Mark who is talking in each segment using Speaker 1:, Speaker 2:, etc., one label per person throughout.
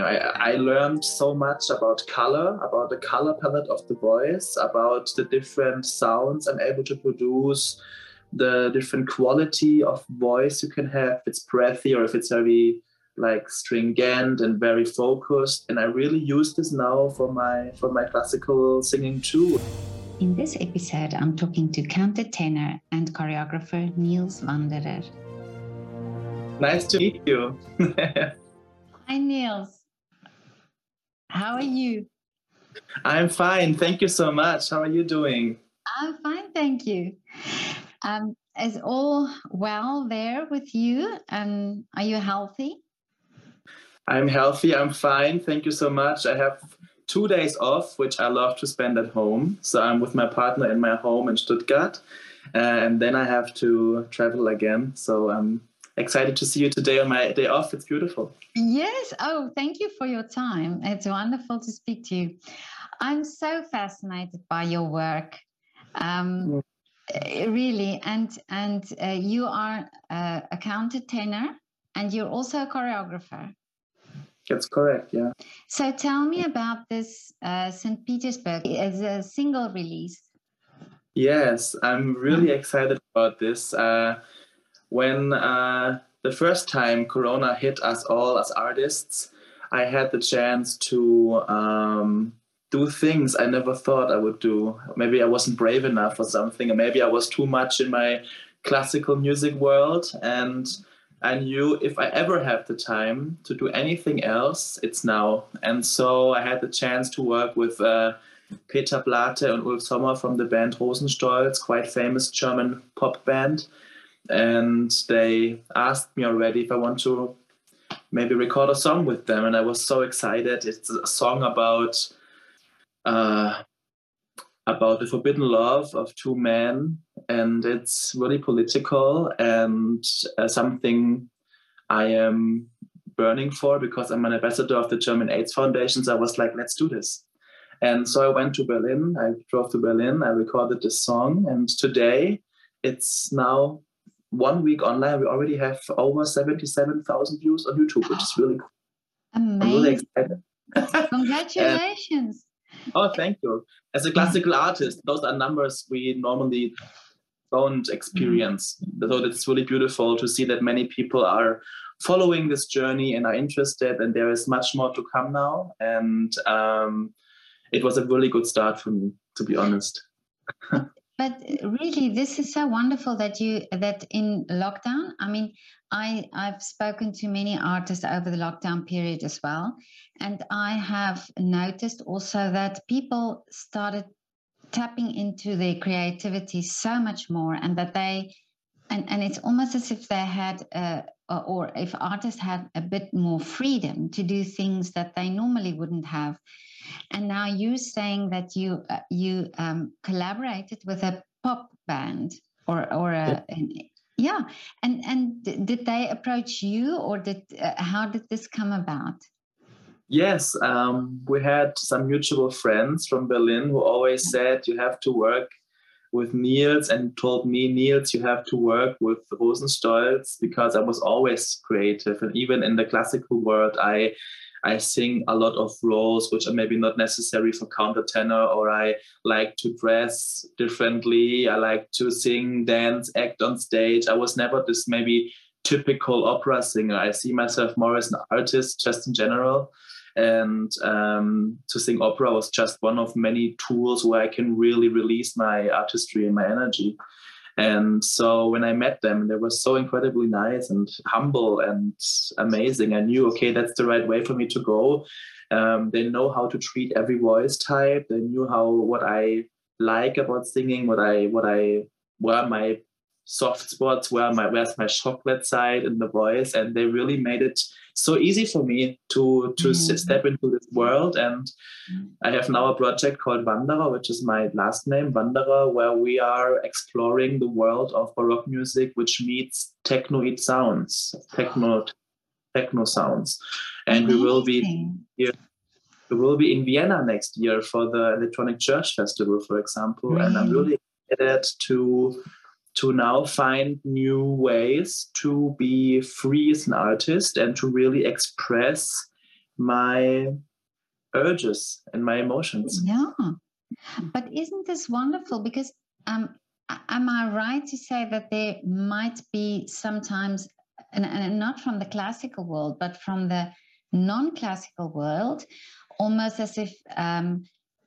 Speaker 1: I, I learned so much about color, about the color palette of the voice, about the different sounds I'm able to produce, the different quality of voice you can have, if it's breathy or if it's very like stringent and very focused. And I really use this now for my for my classical singing too.
Speaker 2: In this episode, I'm talking to countertenor and choreographer Nils Wanderer.
Speaker 1: Nice to meet you.
Speaker 2: Hi, Nils. How are you?
Speaker 1: I'm fine. Thank you so much. How are you doing?
Speaker 2: I'm fine, thank you. Um, is all well there with you? And are you healthy?
Speaker 1: I'm healthy. I'm fine. Thank you so much. I have two days off, which I love to spend at home. So I'm with my partner in my home in Stuttgart. Uh, and then I have to travel again. So I'm excited to see you today on my day off. It's beautiful.
Speaker 2: Yes. Oh, thank you for your time. It's wonderful to speak to you. I'm so fascinated by your work. Um, mm. Really, and and uh, you are uh, a countertenor, and you're also a choreographer.
Speaker 1: That's correct. Yeah.
Speaker 2: So tell me about this uh, St. Petersburg as a single release.
Speaker 1: Yes, I'm really excited about this. Uh, when uh, the first time Corona hit us all as artists, I had the chance to um, do things I never thought I would do. Maybe I wasn't brave enough or something, or maybe I was too much in my classical music world. And I knew if I ever have the time to do anything else, it's now. And so I had the chance to work with uh, Peter Plate and Ulf Sommer from the band Rosenstolz, quite famous German pop band and they asked me already if I want to maybe record a song with them, and I was so excited. It's a song about uh, about the forbidden love of two men, and it's really political and uh, something I am burning for because I'm an ambassador of the German AIDS Foundation. So I was like, let's do this. And so I went to Berlin. I drove to Berlin. I recorded this song, and today it's now one week online, we already have over 77,000 views on YouTube, which is really cool.
Speaker 2: Amazing. I'm really excited. Congratulations.
Speaker 1: and, oh, thank you. As a classical artist, those are numbers we normally don't experience. Mm. So it's really beautiful to see that many people are following this journey and are interested, and there is much more to come now. And um, it was a really good start for me, to be honest.
Speaker 2: but really this is so wonderful that you that in lockdown i mean i i've spoken to many artists over the lockdown period as well and i have noticed also that people started tapping into their creativity so much more and that they and, and it's almost as if they had uh, or if artists had a bit more freedom to do things that they normally wouldn't have and now you saying that you uh, you um, collaborated with a pop band or or a, yeah. yeah. And and did they approach you or did uh, how did this come about?
Speaker 1: Yes, um, we had some mutual friends from Berlin who always said you have to work with Nils and told me, Nils, you have to work with Rosenstolz because I was always creative. And even in the classical world, I I sing a lot of roles which are maybe not necessary for countertenor, or I like to dress differently. I like to sing, dance, act on stage. I was never this maybe typical opera singer. I see myself more as an artist just in general. And um, to sing opera was just one of many tools where I can really release my artistry and my energy. And so when I met them, they were so incredibly nice and humble and amazing. I knew, okay, that's the right way for me to go. Um, they know how to treat every voice type. They knew how what I like about singing, what I what I where my soft spots, where my where's my chocolate side in the voice, and they really made it so easy for me to to mm-hmm. step into this world. And mm-hmm. I have now a project called Wanderer, which is my last name, Wanderer, where we are exploring the world of Baroque music, which meets technoid sounds, techno techno sounds, and Amazing. we will be here. We will be in Vienna next year for the Electronic Church Festival, for example, mm. and I'm really excited to to now find new ways to be free as an artist and to really express my urges and my emotions.
Speaker 2: Yeah. But isn't this wonderful? Because um, am I right to say that there might be sometimes, and, and not from the classical world, but from the non classical world, almost as if um,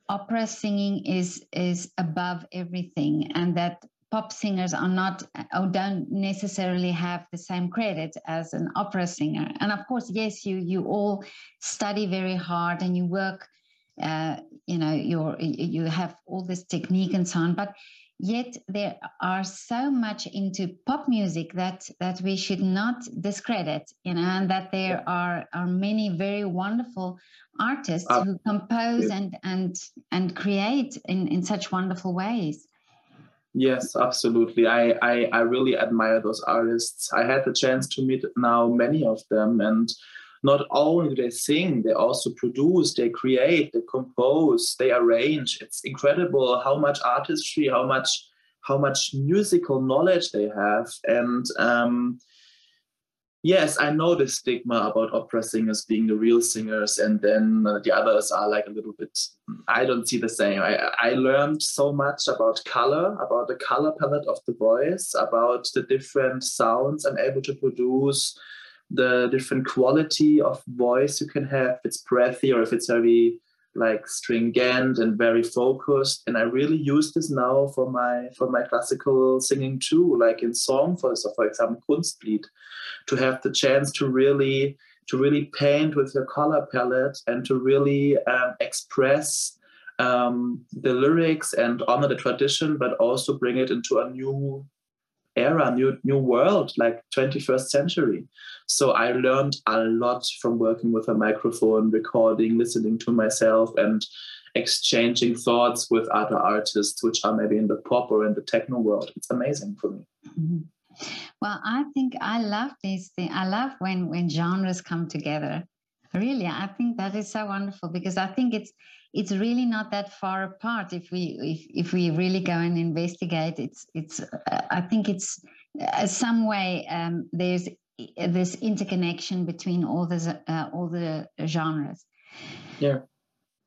Speaker 2: opera singing is is above everything and that pop singers are not or don't necessarily have the same credit as an opera singer. And of course yes you you all study very hard and you work uh, you know your you have all this technique and so on but yet there are so much into pop music that that we should not discredit you know and that there are are many very wonderful artists uh, who compose yeah. and and and create in in such wonderful ways
Speaker 1: Yes, absolutely. I, I, I really admire those artists. I had the chance to meet now many of them, and not only they sing, they also produce, they create, they compose, they arrange. It's incredible how much artistry, how much how much musical knowledge they have, and um, yes, I know the stigma about opera singers being the real singers, and then uh, the others are like a little bit. I don't see the same. I, I learned so much about color, about the color palette of the voice, about the different sounds I'm able to produce, the different quality of voice you can have. If it's breathy or if it's very like stringent and very focused. And i really use this now for my for my classical singing too like in song for so for example kunstlied to have the chance to really to really paint with your color palette and to really um, express um, the lyrics and honor the tradition but also bring it into a new era, new new world, like 21st century. So I learned a lot from working with a microphone, recording, listening to myself, and exchanging thoughts with other artists, which are maybe in the pop or in the techno world. It's amazing for me. Mm-hmm.
Speaker 2: Well, I think I love these things. I love when when genres come together. Really, I think that is so wonderful because I think it's it's really not that far apart if we if, if we really go and investigate. It's it's uh, i think it's uh, some way um, there's this interconnection between all the uh, all the genres.
Speaker 1: Yeah.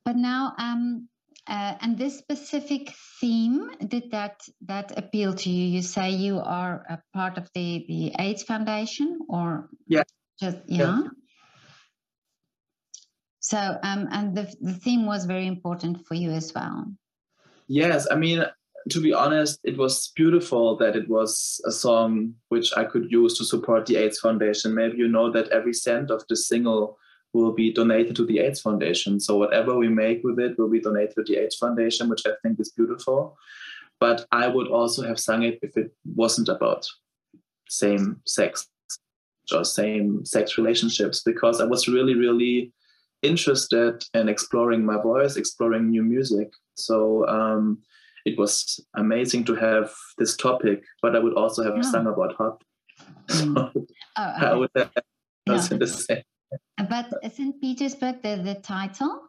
Speaker 2: But now um uh, and this specific theme did that that appeal to you? You say you are a part of the the aids foundation or
Speaker 1: yeah.
Speaker 2: just yeah. yeah. So, um, and the, the theme was very important for you as well.
Speaker 1: Yes, I mean, to be honest, it was beautiful that it was a song which I could use to support the AIDS Foundation. Maybe you know that every cent of the single will be donated to the AIDS Foundation. So whatever we make with it will be donated to the AIDS Foundation, which I think is beautiful. But I would also have sung it if it wasn't about same sex or same sex relationships because I was really, really interested in exploring my voice, exploring new music. So um, it was amazing to have this topic, but I would also have yeah. sung about hot. Mm. So oh, I would have yeah. the same.
Speaker 2: But St. Petersburg, the, the title,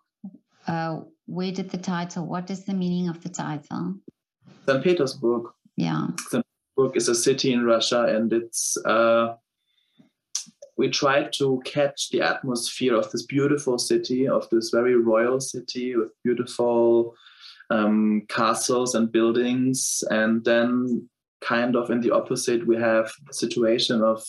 Speaker 2: uh, where did the title, what is the meaning of the title?
Speaker 1: St. Petersburg.
Speaker 2: Yeah.
Speaker 1: St. Petersburg is a city in Russia and it's uh, we tried to catch the atmosphere of this beautiful city, of this very royal city with beautiful um, castles and buildings. And then, kind of in the opposite, we have the situation of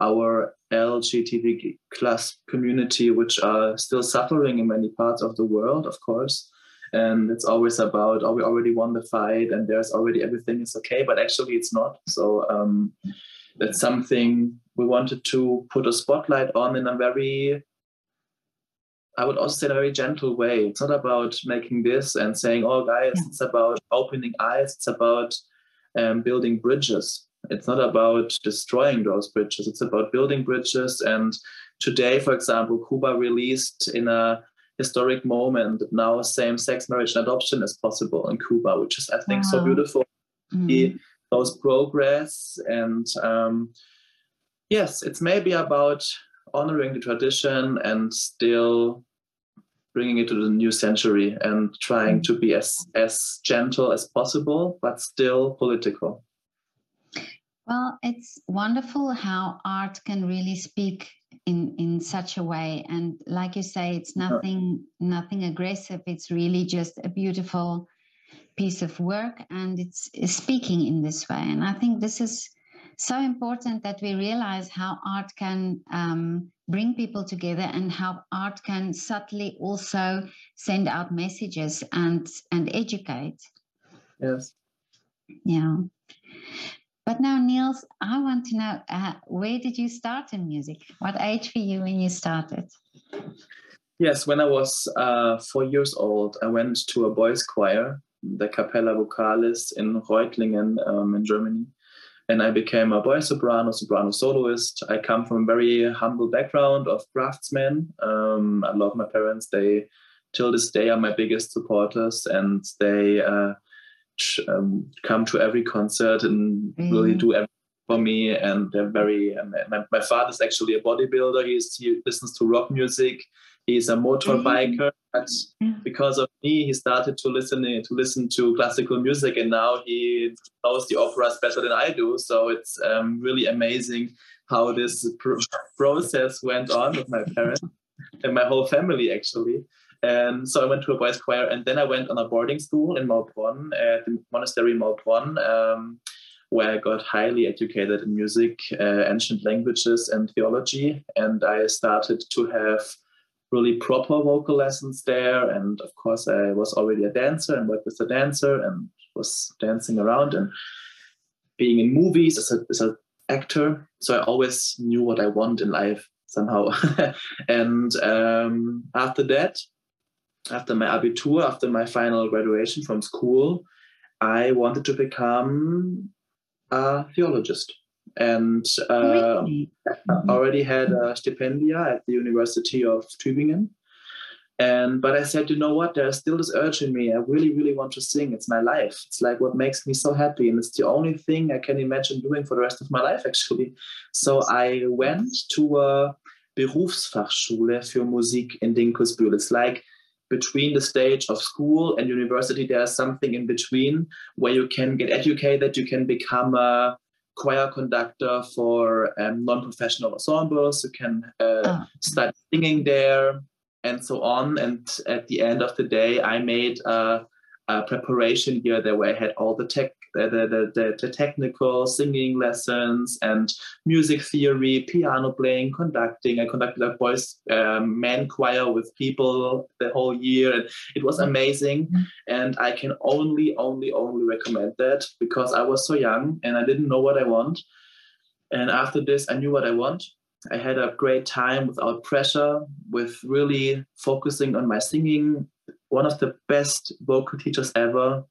Speaker 1: our LGBTQ plus community, which are still suffering in many parts of the world, of course. And it's always about, oh, we already won the fight and there's already everything is okay, but actually it's not. So um, that's something we wanted to put a spotlight on in a very I would also say in a very gentle way. It's not about making this and saying, "Oh, guys," yeah. it's about opening eyes. It's about um, building bridges. It's not about destroying those bridges. It's about building bridges. And today, for example, Cuba released in a historic moment that now same-sex marriage and adoption is possible in Cuba, which is, I think, wow. so beautiful. Mm-hmm. Those progress and um, yes, it's maybe about honoring the tradition and still bringing it to the new century and trying to be as as gentle as possible but still political.
Speaker 2: Well it's wonderful how art can really speak in in such a way. And like you say it's nothing nothing aggressive. It's really just a beautiful piece of work and it's, it's speaking in this way. And i think this is so important that we realize how art can um, bring people together and how art can subtly also send out messages and and educate
Speaker 1: yes
Speaker 2: yeah but now, Nils, I want to know uh, where did you start in music? What age were you when you started?
Speaker 1: Yes, when I was uh, four years old, I went to a boys' choir, the Capella Vocalis in Reutlingen um, in Germany. And I became a boy soprano, soprano soloist. I come from a very humble background of craftsmen. Um, I love my parents. They, till this day, are my biggest supporters, and they uh, um, come to every concert and mm. really do everything for me. And they're very. Um, my, my father is actually a bodybuilder. He's, he listens to rock music. He's a motorbiker, but because of me, he started to listen to listen to classical music, and now he knows the operas better than I do. So it's um, really amazing how this process went on with my parents and my whole family, actually. And so I went to a boys' choir, and then I went on a boarding school in Maulbronn, at the monastery Maulbronn, um, where I got highly educated in music, uh, ancient languages, and theology. And I started to have really proper vocal lessons there. And of course, I was already a dancer and worked with a dancer and was dancing around and being in movies as a as an actor. So I always knew what I want in life somehow. and um, after that, after my abitur, after my final graduation from school, I wanted to become a theologist. And uh, really? I already had a stipendia at the University of Tübingen. And but I said, you know what? There's still this urge in me. I really, really want to sing. It's my life. It's like what makes me so happy, and it's the only thing I can imagine doing for the rest of my life, actually. So I went to a Berufsfachschule für Musik in Dinkelsbühl. It's like between the stage of school and university, there's something in between where you can get educated, you can become a choir conductor for um, non-professional ensembles, you can uh, oh. start singing there, and so on. And at the end of the day, I made a, a preparation year there where I had all the tech the, the, the, the, technical singing lessons and music theory, piano playing, conducting. I conducted a voice um, man choir with people the whole year, and it was amazing. Mm-hmm. And I can only, only, only recommend that because I was so young and I didn't know what I want. And after this, I knew what I want. I had a great time without pressure, with really focusing on my singing. One of the best vocal teachers ever,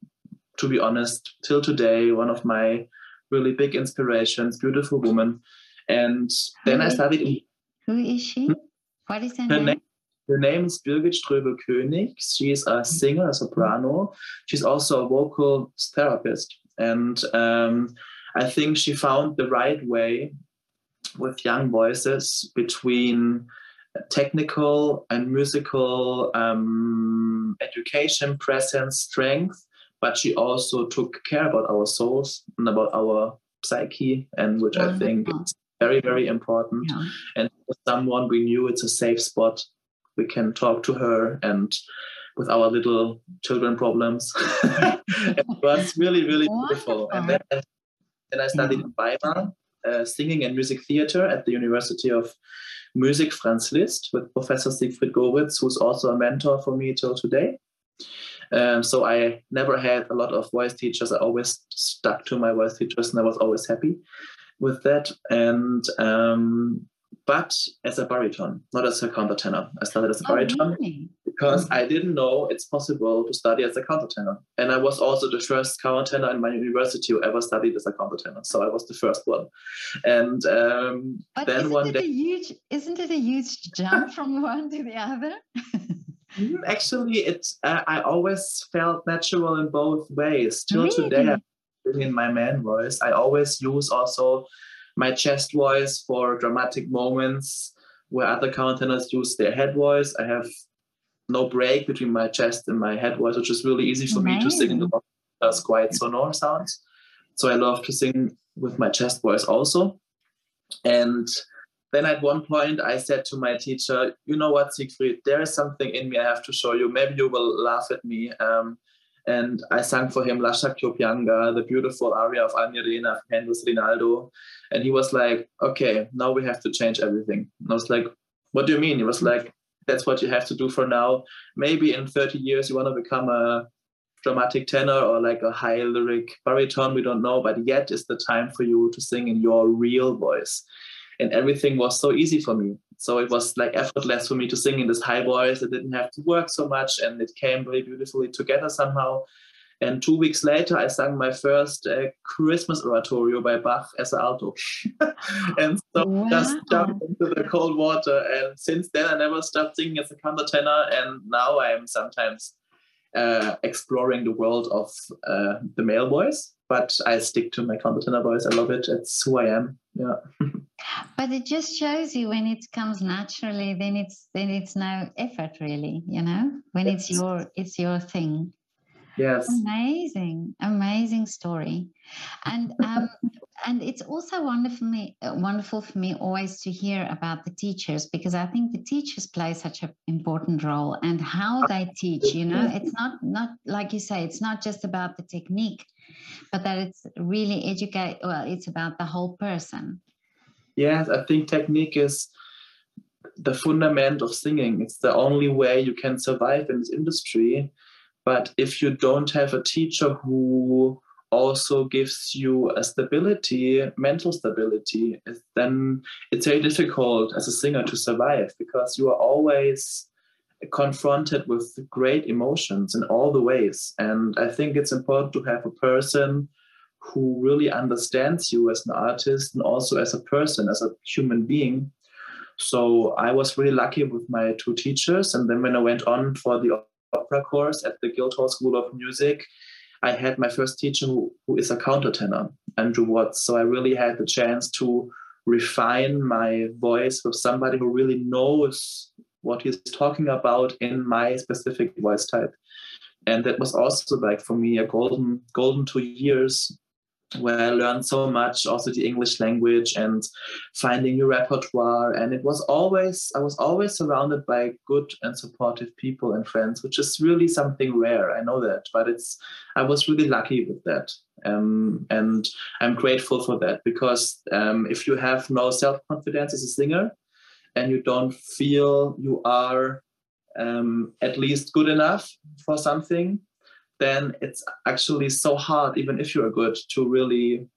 Speaker 1: to be honest, till today, one of my really big inspirations, beautiful woman. And then I studied.
Speaker 2: Who is she? Hmm? What is her, her name? name?
Speaker 1: Her name is Birgit Ströbel-König. She is a singer, a soprano. She's also a vocal therapist. And um, I think she found the right way with young voices between technical and musical um, education, presence, strength, but she also took care about our souls and about our psyche, and which I think is very, very important. Yeah. And someone we knew it's a safe spot. We can talk to her and with our little children problems. it was really, really beautiful. And then, then I studied yeah. in Weimar, uh, singing and music theater at the University of Music Franz Liszt with Professor Siegfried Goritz, who's also a mentor for me till today. Um, so I never had a lot of voice teachers. I always stuck to my voice teachers, and I was always happy with that. And um, but as a baritone, not as a countertenor. I started as a oh, baritone really? because I didn't know it's possible to study as a countertenor. And I was also the first countertenor in my university who ever studied as a countertenor. So I was the first one. And um, then one day.
Speaker 2: Huge, isn't it a huge jump from one to the other?
Speaker 1: Mm, actually, it's uh, I always felt natural in both ways. Till really? today, I'm in my man voice. I always use also my chest voice for dramatic moments where other countertenors use their head voice. I have no break between my chest and my head voice, which is really easy for Amazing. me to sing in the box. Does quite sonor sounds. So I love to sing with my chest voice also. And then at one point I said to my teacher, you know what, Siegfried, there is something in me I have to show you. Maybe you will laugh at me. Um, and I sang for him Lascia ch'io pianga, the beautiful aria of Almirena of Handel's Rinaldo. And he was like, okay, now we have to change everything. And I was like, what do you mean? He was like, that's what you have to do for now. Maybe in 30 years you want to become a dramatic tenor or like a high lyric baritone, we don't know, but yet is the time for you to sing in your real voice. And everything was so easy for me. So it was like effortless for me to sing in this high voice. I didn't have to work so much and it came very beautifully together somehow. And two weeks later, I sang my first uh, Christmas oratorio by Bach as an alto. and so wow. just jumped into the cold water. And since then, I never stopped singing as a countertenor. And now I am sometimes uh, exploring the world of uh, the male voice, but I stick to my countertenor voice. I love it. It's who I am. Yeah.
Speaker 2: but it just shows you when it comes naturally, then it's then it's no effort really. You know, when yes. it's your it's your thing.
Speaker 1: Yes.
Speaker 2: Amazing, amazing story, and um, and it's also wonderful me wonderful for me always to hear about the teachers because I think the teachers play such an important role and how they teach. You know, it's not not like you say, it's not just about the technique, but that it's really educate. Well, it's about the whole person.
Speaker 1: Yes, I think technique is the fundament of singing. It's the only way you can survive in this industry but if you don't have a teacher who also gives you a stability, mental stability, then it's very difficult as a singer to survive because you are always confronted with great emotions in all the ways. And I think it's important to have a person who really understands you as an artist and also as a person, as a human being. So I was really lucky with my two teachers. And then when I went on for the opera course at the Guildhall School of Music, I had my first teacher who, who is a countertenor, Andrew Watts. So I really had the chance to refine my voice with somebody who really knows what he's talking about in my specific voice type. And that was also like for me a golden golden two years where I learned so much, also the English language and finding new repertoire. And it was always, I was always surrounded by good and supportive people and friends, which is really something rare. I know that, but it's, I was really lucky with that. Um, and I'm grateful for that because um, if you have no self confidence as a singer and you don't feel you are um, at least good enough for something, then it's actually so hard, even if you're good, to really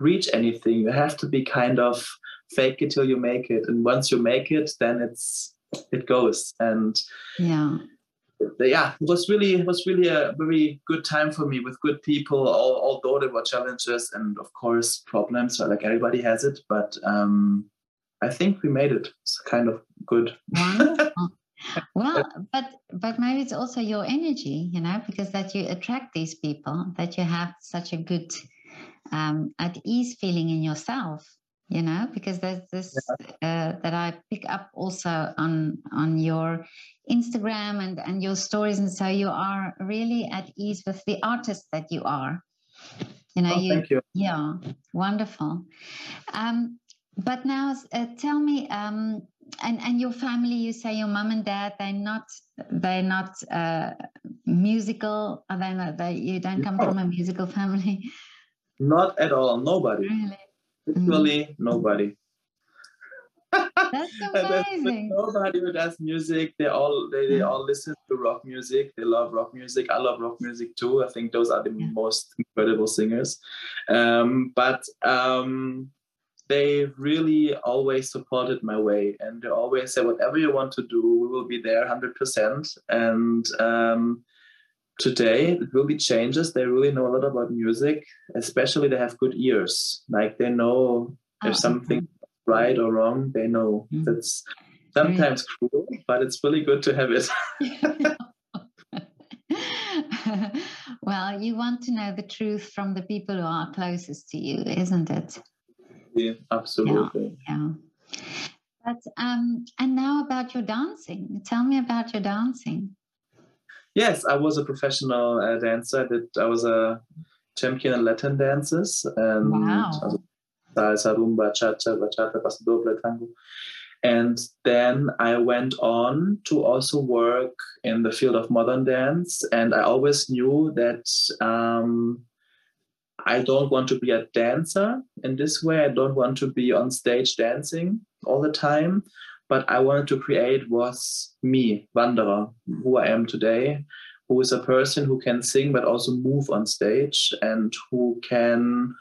Speaker 1: reach anything. You have to be kind of fake it till you make it. And once you make it, then it's it goes. And
Speaker 2: yeah.
Speaker 1: Yeah, it was really it was really a very good time for me with good people. All, although there were challenges and of course problems, like everybody has it. But um, I think we made it. It's kind of good.
Speaker 2: well but but maybe it's also your energy you know because that you attract these people that you have such a good um, at ease feeling in yourself you know because there's this uh, that i pick up also on on your instagram and and your stories. And so you are really at ease with the artist that you are. You know
Speaker 1: oh,
Speaker 2: you,
Speaker 1: thank you.
Speaker 2: Yeah wonderful. Um but now uh, tell me um and and your family you say your mom and dad they're not they're not uh, musical are they not they you don't come no. from a musical family?
Speaker 1: Not at all nobody.
Speaker 2: Really?
Speaker 1: Literally mm-hmm. nobody.
Speaker 2: That's amazing.
Speaker 1: nobody who does music. They all they, they mm. all listen to rock music. They love rock music. I love rock music too. I think those are the yeah. most incredible singers. Um, but um, they really always supported my way and they always said whatever you want to do we will be there 100% and um, today it will be changes. They really know a lot about music especially they have good ears. Like they know if oh, something okay. right or wrong they know. Mm-hmm. that's sometimes cruel but it's really good to have it.
Speaker 2: Well you want to know the truth from the people who are closest to you isn't it
Speaker 1: absolutely.
Speaker 2: Yeah, yeah. But um, and now about your dancing. Tell me about your dancing.
Speaker 1: Yes, I was a professional uh, dancer. I did. I was a champion in Latin dances, and
Speaker 2: wow.
Speaker 1: salsa, rumba, cha-cha, bachata, paso doble, tango. And then I went on to also work in the field of modern dance. And I always knew that um, I don't want to be a dancer in this way. I don't want to be on stage dancing all the time. But I wanted to create was me, Wanderer, who I am today, who is a person who can sing but also move on stage and who can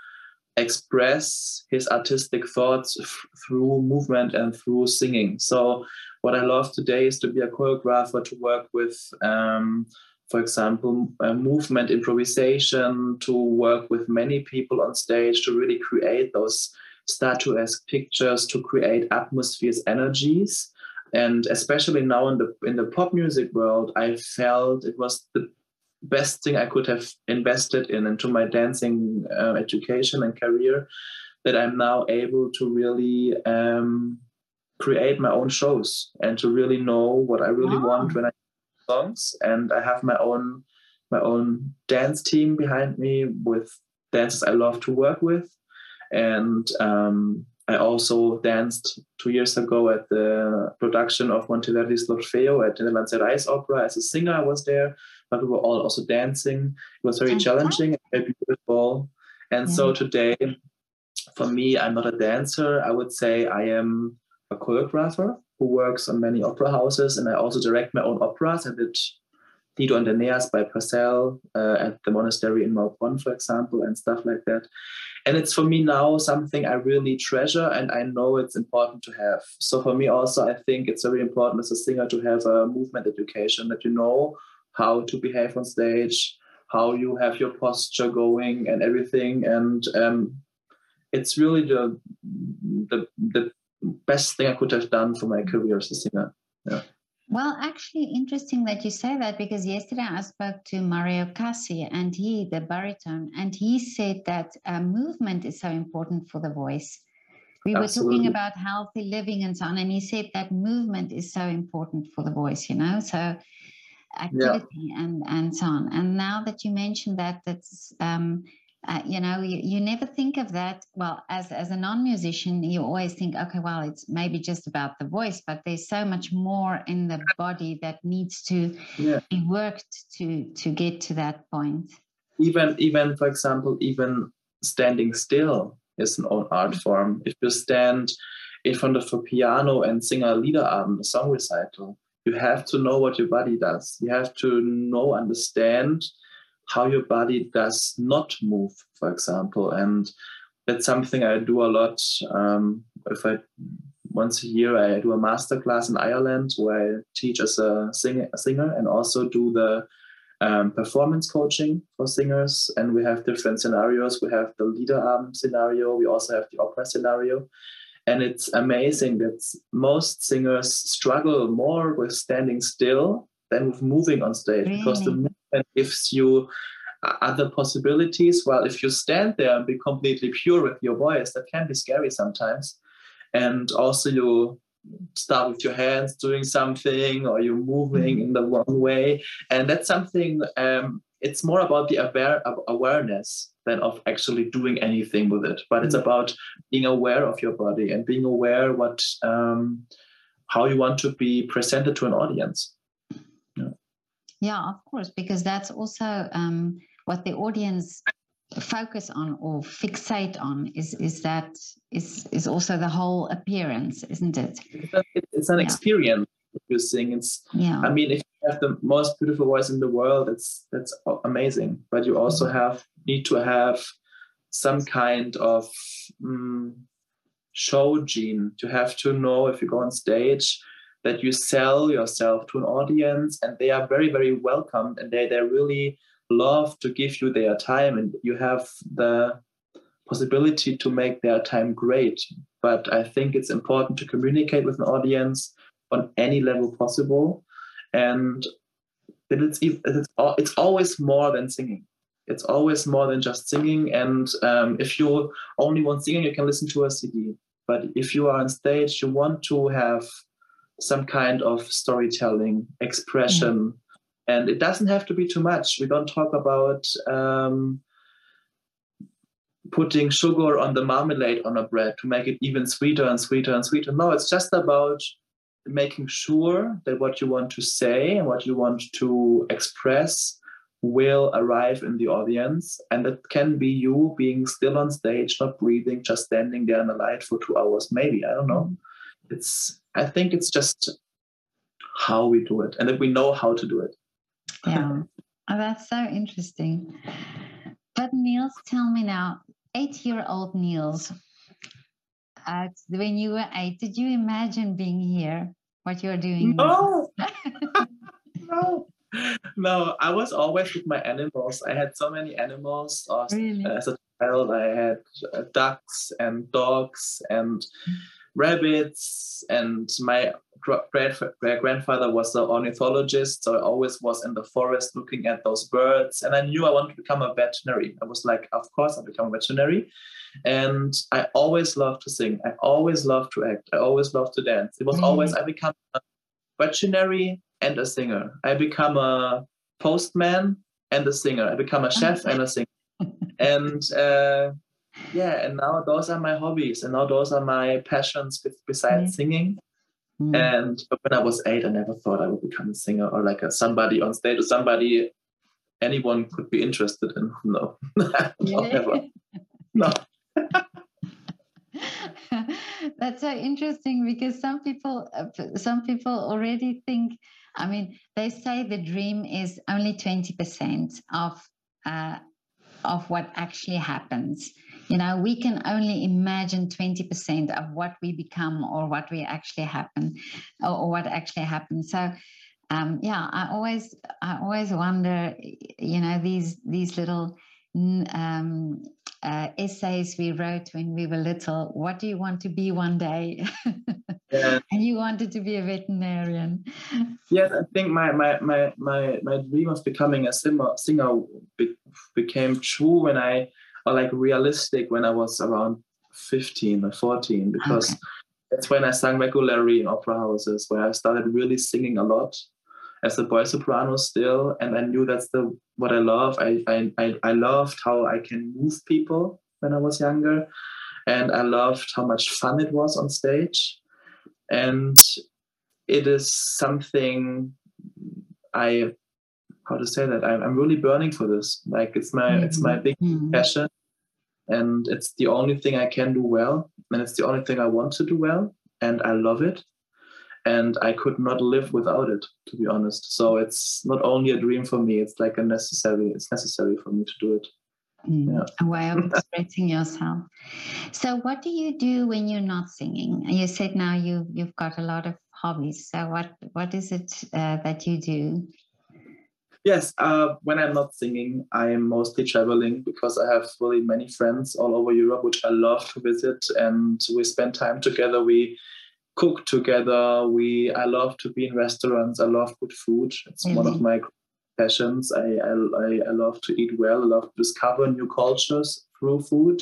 Speaker 1: express his artistic thoughts f- through movement and through singing. So, what I love today is to be a choreographer, to work with, um, for example, movement improvisation, to work with many people on stage, to really create those statuesque pictures, to create atmospheres, energies. And especially now in the in the pop music world, I felt it was the best thing I could have invested in into my dancing uh, education and career that I'm now able to really um, create my own shows and to really know what I really wow. want when I songs. And I have my own my own dance team behind me with dancers I love to work with. And um, I also danced two years ago at the production of Monteverdi's L'Orfeo at the Lancerais Opera. As a singer, I was there, but we were all also dancing. It was very challenging and very beautiful. And yeah. so today, for me, I'm not a dancer. I would say I am a choreographer who works on many opera houses, and I also direct my own operas. I did Dido and Aeneas by Purcell uh, at the monastery in Maulbronn, for example, and stuff like that. And it's for me now something I really treasure, and I know it's important to have. So for me also, I think it's very important as a singer to have a movement education that you know how to behave on stage, how you have your posture going, and everything. And um, it's really the, the the best thing I could have done for my career as a singer. Yeah.
Speaker 2: Well, actually, interesting that you say that because yesterday I spoke to Mario Cassi and he, the baritone, and he said that uh, movement is so important for the voice. We Absolutely. were talking about healthy living and so on, and he said that movement is so important for the voice, you know, so activity yeah. and, and so on. And now that you mentioned that, that's um, uh, you know you, you never think of that well as as a non-musician you always think okay well it's maybe just about the voice but there's so much more in the body that needs to yeah. be worked to to get to that point.
Speaker 1: Even even for example even standing still is an own art form. If you stand in front of a piano and sing a liederabend a song recital you have to know what your body does. You have to know understand how your body does not move, for example. And that's something I do a lot. Um, if I once a year I do a master class in Ireland where I teach as a, sing- a singer and also do the um, performance coaching for singers. And we have different scenarios. We have the Liederabend scenario. We also have the opera scenario. And it's amazing that most singers struggle more with standing still than with moving on stage really? because the and gives you uh, other possibilities. Well, if you stand there and be completely pure with your voice, that can be scary sometimes. And also, you start with your hands doing something or you're moving in the wrong way. And that's something, um, it's more about the aware, awareness than of actually doing anything with it. But it's mm. about being aware of your body and being aware what um, how you want to be presented to an audience.
Speaker 2: Yeah, of course, because that's also um, what the audience focus on or fixate on is is that is is also the whole appearance, isn't it?
Speaker 1: It's an yeah. experience you sing. It's yeah. I mean, if you have the most beautiful voice in the world, it's that's amazing. But you also mm-hmm. have need to have some kind of um, show gene. You have to know if you go on stage that you sell yourself to an audience and they are very very welcomed and they, they really love to give you their time and you have the possibility to make their time great. But i think it's important to communicate with an audience on any level possible and it's it's, it's always more than singing. It's always more than just singing and um, if you only want singing you can listen to a cd but if you are on stage you want to have some kind of storytelling expression mm-hmm. and it doesn't have to be too much we don't talk about um, putting sugar on the marmalade on a bread to make it even sweeter and sweeter and sweeter. No, it's just about making sure that what you want to say and what you want to express will arrive in the audience. And it can be you being still on stage, not breathing, just standing there in the light for two hours, maybe. I don't know. It's I think it's just how we do it and that we know how to do it.
Speaker 2: Yeah. oh, that's so interesting. But Nils, tell me now, eight-year-old Nils, uh, when you were eight, did you imagine being here? What you're doing?
Speaker 1: No. no no, I was always with my animals. I had so many animals. Really? As a child, I had uh, ducks and dogs and rabbits. And my great grandfather was an ornithologist, so I always was in the forest looking at those birds. And I knew I wanted to become a veterinary. I was like, of course, I'll become a veterinary. And I always loved to sing. I always loved to act. I always loved to dance. It was mm. always I become a veterinary and a singer. I become a postman and a singer. I become a chef and a singer. And uh, yeah, and now those are my hobbies, and now those are my passions besides mm. singing. Mm. And when I was eight, I never thought I would become a singer or like a somebody on stage or somebody anyone could be interested in. No, no, never. No.
Speaker 2: That's so interesting because some people, uh, some people already think I mean, they say the dream is only 20% of, uh, of what actually happens. You know, we can only imagine 20% of what we become or what we actually happen or, or what actually happens. So, um, yeah, I always, I always wonder, you know, these, these little um, uh, essays we wrote when we were little. What do you want to be one day? yeah. And you wanted to be a veterinarian.
Speaker 1: Yes, I think my my my my, my dream of becoming a singer singer be, became true when I or like realistic when I was around 15 or 14 because okay. that's when I sang regularly in opera houses where I started really singing a lot as a boy soprano still, and I knew that's the what I love. I I I loved how I can move people when I was younger, and I loved how much fun it was on stage, and it is something I how to say that I'm, I'm really burning for this. Like it's my mm-hmm. it's my big mm-hmm. passion, and it's the only thing I can do well, and it's the only thing I want to do well, and I love it and I could not live without it, to be honest. So it's not only a dream for me; it's like a necessary. It's necessary for me to do it.
Speaker 2: Mm, yeah. A way of expressing yourself. So, what do you do when you're not singing? You said now you you've got a lot of hobbies. So, what what is it uh, that you do?
Speaker 1: Yes, uh, when I'm not singing, I am mostly traveling because I have really many friends all over Europe, which I love to visit, and we spend time together. We cook together. We I love to be in restaurants. I love good food. It's mm-hmm. one of mm-hmm. my passions. I, I I love to eat well. I love to discover new cultures through food.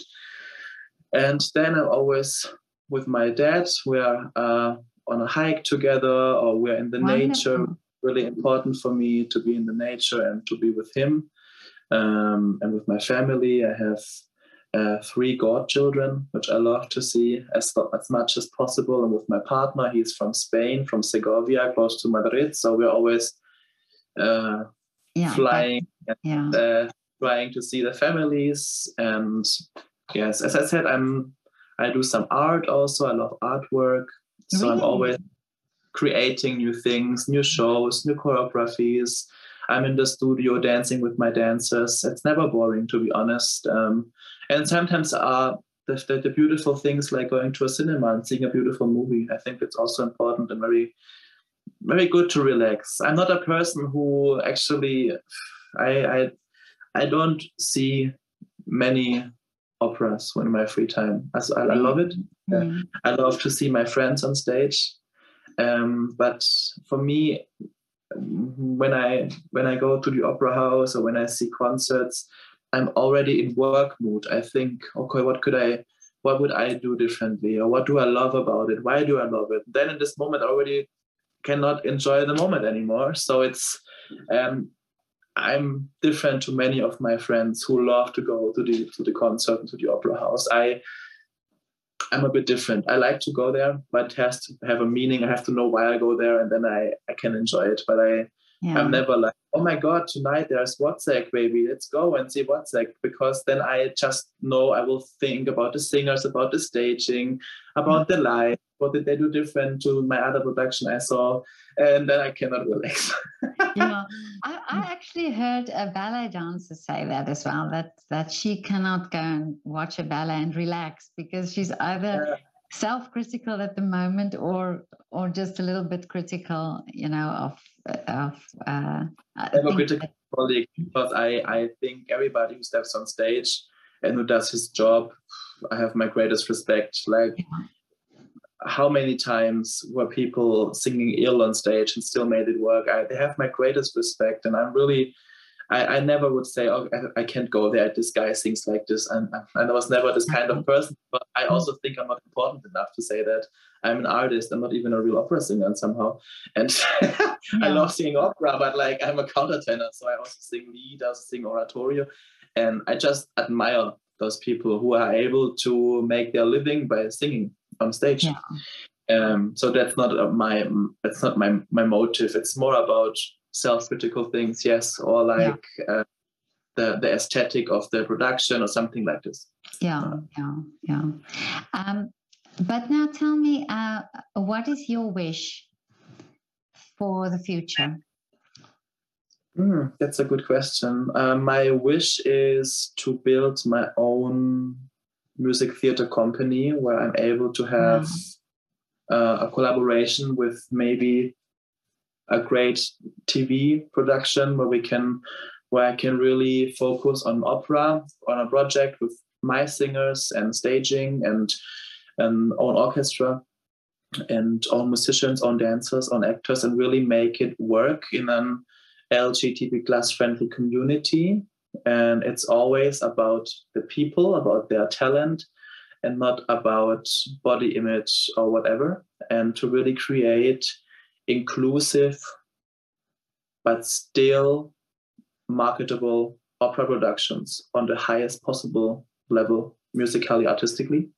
Speaker 1: And then I'm always with my dad. We're uh, on a hike together, or we're in the Wonderful. nature. Really important for me to be in the nature and to be with him. Um, and with my family, I have uh, three godchildren, which I love to see as, as much as possible. And with my partner, he's from Spain, from Segovia, close to Madrid. So we're always uh, yeah, flying but, and uh, trying to see the families. And yes, as I said, I'm I do some art also. I love artwork. So really? I'm always creating new things, new shows, new choreographies. I'm in the studio dancing with my dancers. It's never boring, to be honest. Um, and sometimes are the, the, the, beautiful things like going to a cinema and seeing a beautiful movie. I think it's also important and very, very good to relax. I'm not a person who actually, I, I, I don't see many operas when in my free time. I, I love it. Mm. I love to see my friends on stage. Um, but for me, when I when I go to the opera house or when I see concerts, I'm already in work mood. I think, okay, what could I, what would I do differently, or what do I love about it? Why do I love it? Then in this moment, I already cannot enjoy the moment anymore. So it's, um, I'm different to many of my friends who love to go to the to the concert and to the opera house. I I'm a bit different. I like to go there, but it has to have a meaning. I have to know why I go there, and then I I can enjoy it. But I yeah. I'm never like, oh my god, tonight there's Wozzeck, baby. Let's go and see Wozzeck because then I just know I will think about the singers, about the staging, about the light. What did they do different to my other production I saw? And then I cannot relax.
Speaker 2: yeah, I, I, actually heard a ballet dancer say that as well. That that she cannot go and watch a ballet and relax because she's either yeah self-critical at the moment or or just a little bit critical you know of of uh,
Speaker 1: I'm a critical colleague because I I think everybody who steps on stage and who does his job I have my greatest respect like yeah. how many times were people singing ill on stage and still made it work I, they have my greatest respect and I'm really I, I never would say, oh, I, I, can't go there. This guy sings like this. And, and I was never this kind of person. But I also think I'm not important enough to say that I'm an artist. I'm not even a real opera singer somehow. And yeah. I love singing opera, but like I'm a countertenor. So I also sing Lied, I also sing oratorio. And I just admire those people who are able to make their living by singing on stage. Yeah. Um, so that's not my that's not my my motive. It's more about self-critical things, yes, or like yeah. uh, the the aesthetic of the production or something like this.
Speaker 2: Yeah, yeah, yeah. Um, but now tell me, uh, what is your wish for the future?
Speaker 1: Mm, that's a good question. Uh, my wish is to build my own music theater company where I'm able to have uh, a collaboration with maybe a great TV production where we can where I can really focus on opera on a project with my singers and staging and an own orchestra and own musicians, own dancers, own actors, and really make it work in an LGBT plus friendly community. And it's always about the people, about their talent, and not about body image or whatever. And to really create inclusive but still marketable opera productions on the highest possible level musically artistically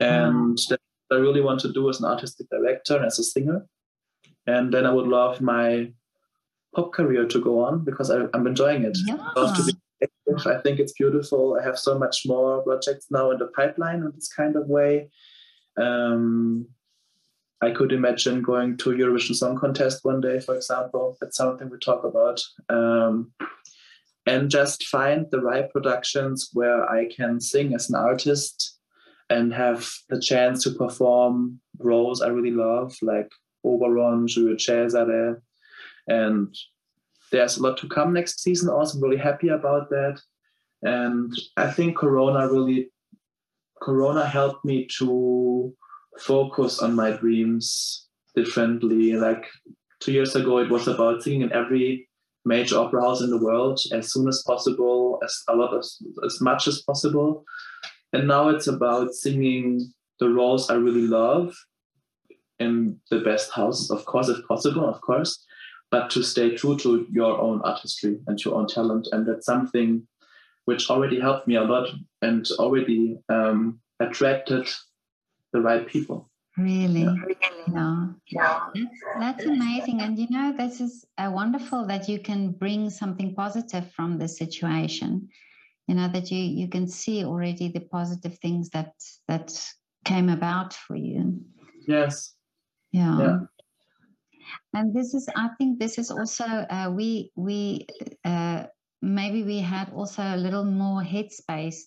Speaker 1: and mm. that i really want to do as an artistic director and as a singer and then i would love my pop career to go on because I, am enjoying it yeah. I think it's beautiful. I have so much more projects now in the pipeline in this kind of way. Um, I could imagine going to Eurovision Song Contest one day, for example. That's something we talk about. Um, and just find the right productions where I can sing as an artist and have the chance to perform roles I really love, like Oberon, Giulio Cesare. And there's a lot to come next season. Also, I'm really happy about that. And I think Corona really, Corona helped me to focus on my dreams differently. Like two years ago, it was about singing in every major opera house in the world as soon as possible, as a lot as, as much as possible. And now it's about singing the roles I really love in the best houses, of course, if possible, of course, but to stay true to your own artistry and your own talent. And that's something which already helped me a lot and already um, attracted the right people.
Speaker 2: Really? Yeah. yeah. That's, that's amazing. And you know, this is uh, wonderful that you can bring something positive from the situation. You know, that you, you can see already the positive things that that came about for you.
Speaker 1: Yes.
Speaker 2: Yeah. yeah. And this is, I think, this is also uh, we we uh, maybe we had also a little more headspace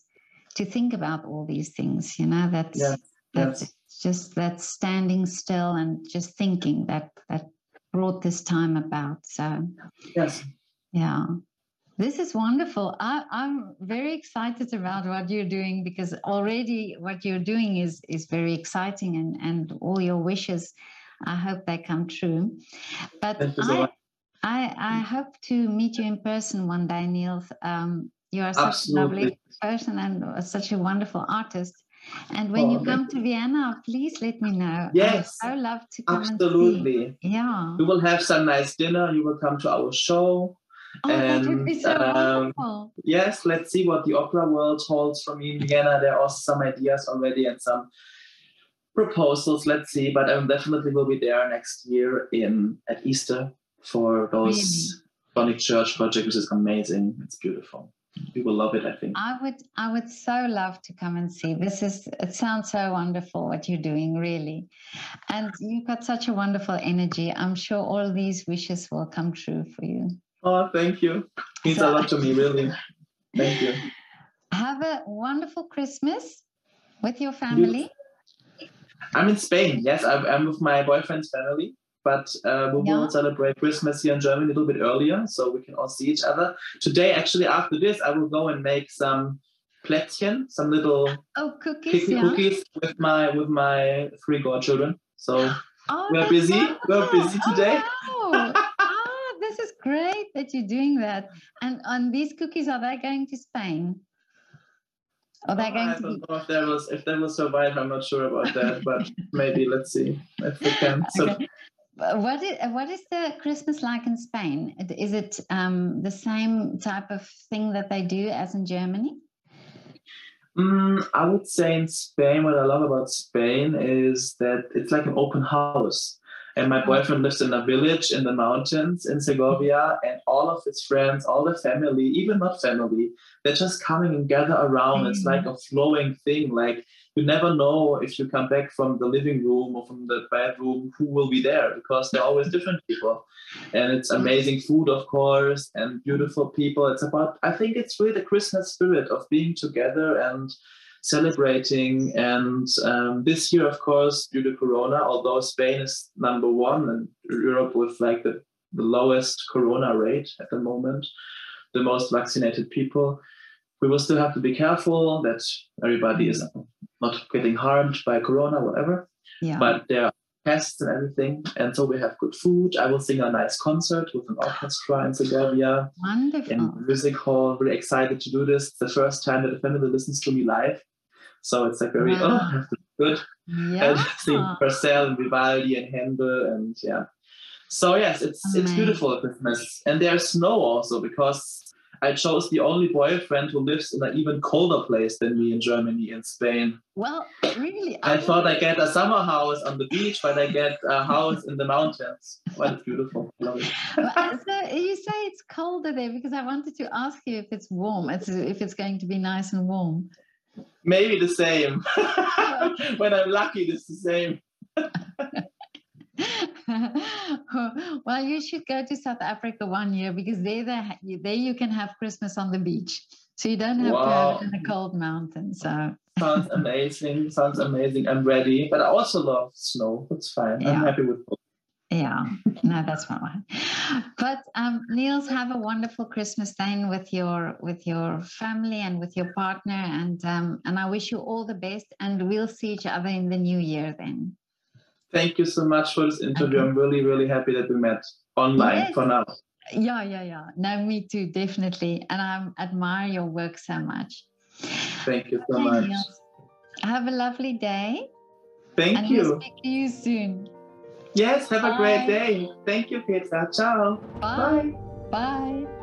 Speaker 2: to think about all these things. You know, that yeah that's just that standing still and just thinking that that brought this time about. So
Speaker 1: yes,
Speaker 2: yeah. This is wonderful. I, I'm very excited about what you're doing because already what you're doing is is very exciting and, and all your wishes, I hope they come true. But I, I, I hope to meet you in person one day, Nils. Um, you are such Absolutely. a lovely person and such a wonderful artist. And when oh, you come to Vienna, please let me know.
Speaker 1: Yes.
Speaker 2: I would love to come
Speaker 1: Absolutely.
Speaker 2: Yeah.
Speaker 1: We will have some nice dinner. You will come to our show
Speaker 2: Oh, and, that would be so um, wonderful.
Speaker 1: Yes, let's see what the opera world holds for me in Vienna. There are some ideas already and some proposals. Let's see, but I definitely will be there next year in at Easter for those really? Church project, which is amazing. It's beautiful you will love it i think.
Speaker 2: I would i would so love to come and see. This is it sounds so wonderful what you're doing really. And you've got such a wonderful energy. I'm sure all these wishes will come true for you.
Speaker 1: Oh thank you. Means so, a lot to me really. Thank you.
Speaker 2: Have a wonderful christmas with your family.
Speaker 1: i'm in spain. Yes I'm, i'm with my boyfriend's family but uh, we yeah. will celebrate Christmas here in Germany a little bit earlier, so we can all see each other. Today, actually, after this, I will go and make some plätzchen, some little
Speaker 2: oh cookies, yeah.
Speaker 1: cookies with my with my three godchildren. So oh, we're busy. Wonderful. We're busy today.
Speaker 2: Oh, wow. ah, this is great that you're doing that. And on these cookies, are they going to Spain? Are they oh, going
Speaker 1: I don't know if they will if they will survive. I'm not sure about that, but maybe let's see if we can. So okay.
Speaker 2: What is, what is the Christmas like in Spain? Is it um, the same type of thing that they do as in Germany?
Speaker 1: Mm, I would say in Spain, what I love about Spain is that it's like an open house. And my boyfriend lives in a village in the mountains in Segovia, and all of his friends, all the family, even not family, they're just coming and gather around. Mm. It's like a flowing thing. Like you never know if you come back from the living room or from the bedroom who will be there because they're always different people. And it's amazing food, of course, and beautiful people. It's about, I think it's really the Christmas spirit of being together and celebrating. And um, this year, of course, due to Corona, although Spain is number one and Europe with like the, the lowest Corona rate at the moment, the most vaccinated people, we will still have to be careful that everybody is not getting harmed by Corona, whatever. Yeah. But there are tests and everything. And so we have good food. I will sing a nice concert with an orchestra in Segovia.
Speaker 2: Wonderful.
Speaker 1: In the music hall. Really excited to do this. It's the first time that a family listens to me live. So it's like very, oh, wow. oh, good. Yeah. And sing Purcell and Vivaldi and Handel and yeah. So yes, it's Amazing. it's beautiful at Christmas. And there's snow also because I chose the only boyfriend who lives in an even colder place than me in Germany, and Spain.
Speaker 2: Well, really?
Speaker 1: I, I thought I get a summer house on the beach, but I get a house in the mountains. Well, it's beautiful. Love it.
Speaker 2: so you say it's colder there because I wanted to ask you if it's warm, if it's going to be nice and warm.
Speaker 1: Maybe the same. when I'm lucky, it's the same.
Speaker 2: well, you should go to South Africa one year because there, there, there you can have Christmas on the beach. So you don't have wow. to have it in a cold mountain. So
Speaker 1: sounds amazing. Sounds amazing. I'm ready, but I also love snow. That's fine. Yeah. I'm happy with both.
Speaker 2: Yeah, no, that's fine. But um, Nils, have a wonderful Christmas then with your with your family and with your partner, and um, and I wish you all the best. And we'll see each other in the new year then.
Speaker 1: Thank you so much for this interview. Okay. I'm really, really happy that we met online yes. for now.
Speaker 2: Yeah, yeah, yeah. No, me too, definitely. And I admire your work so much.
Speaker 1: Thank you so much.
Speaker 2: Have a lovely day.
Speaker 1: Thank
Speaker 2: and
Speaker 1: you.
Speaker 2: We'll speak to you soon.
Speaker 1: Yes, have Bye. a great day. Thank you, Petra. Ciao.
Speaker 2: Bye. Bye. Bye.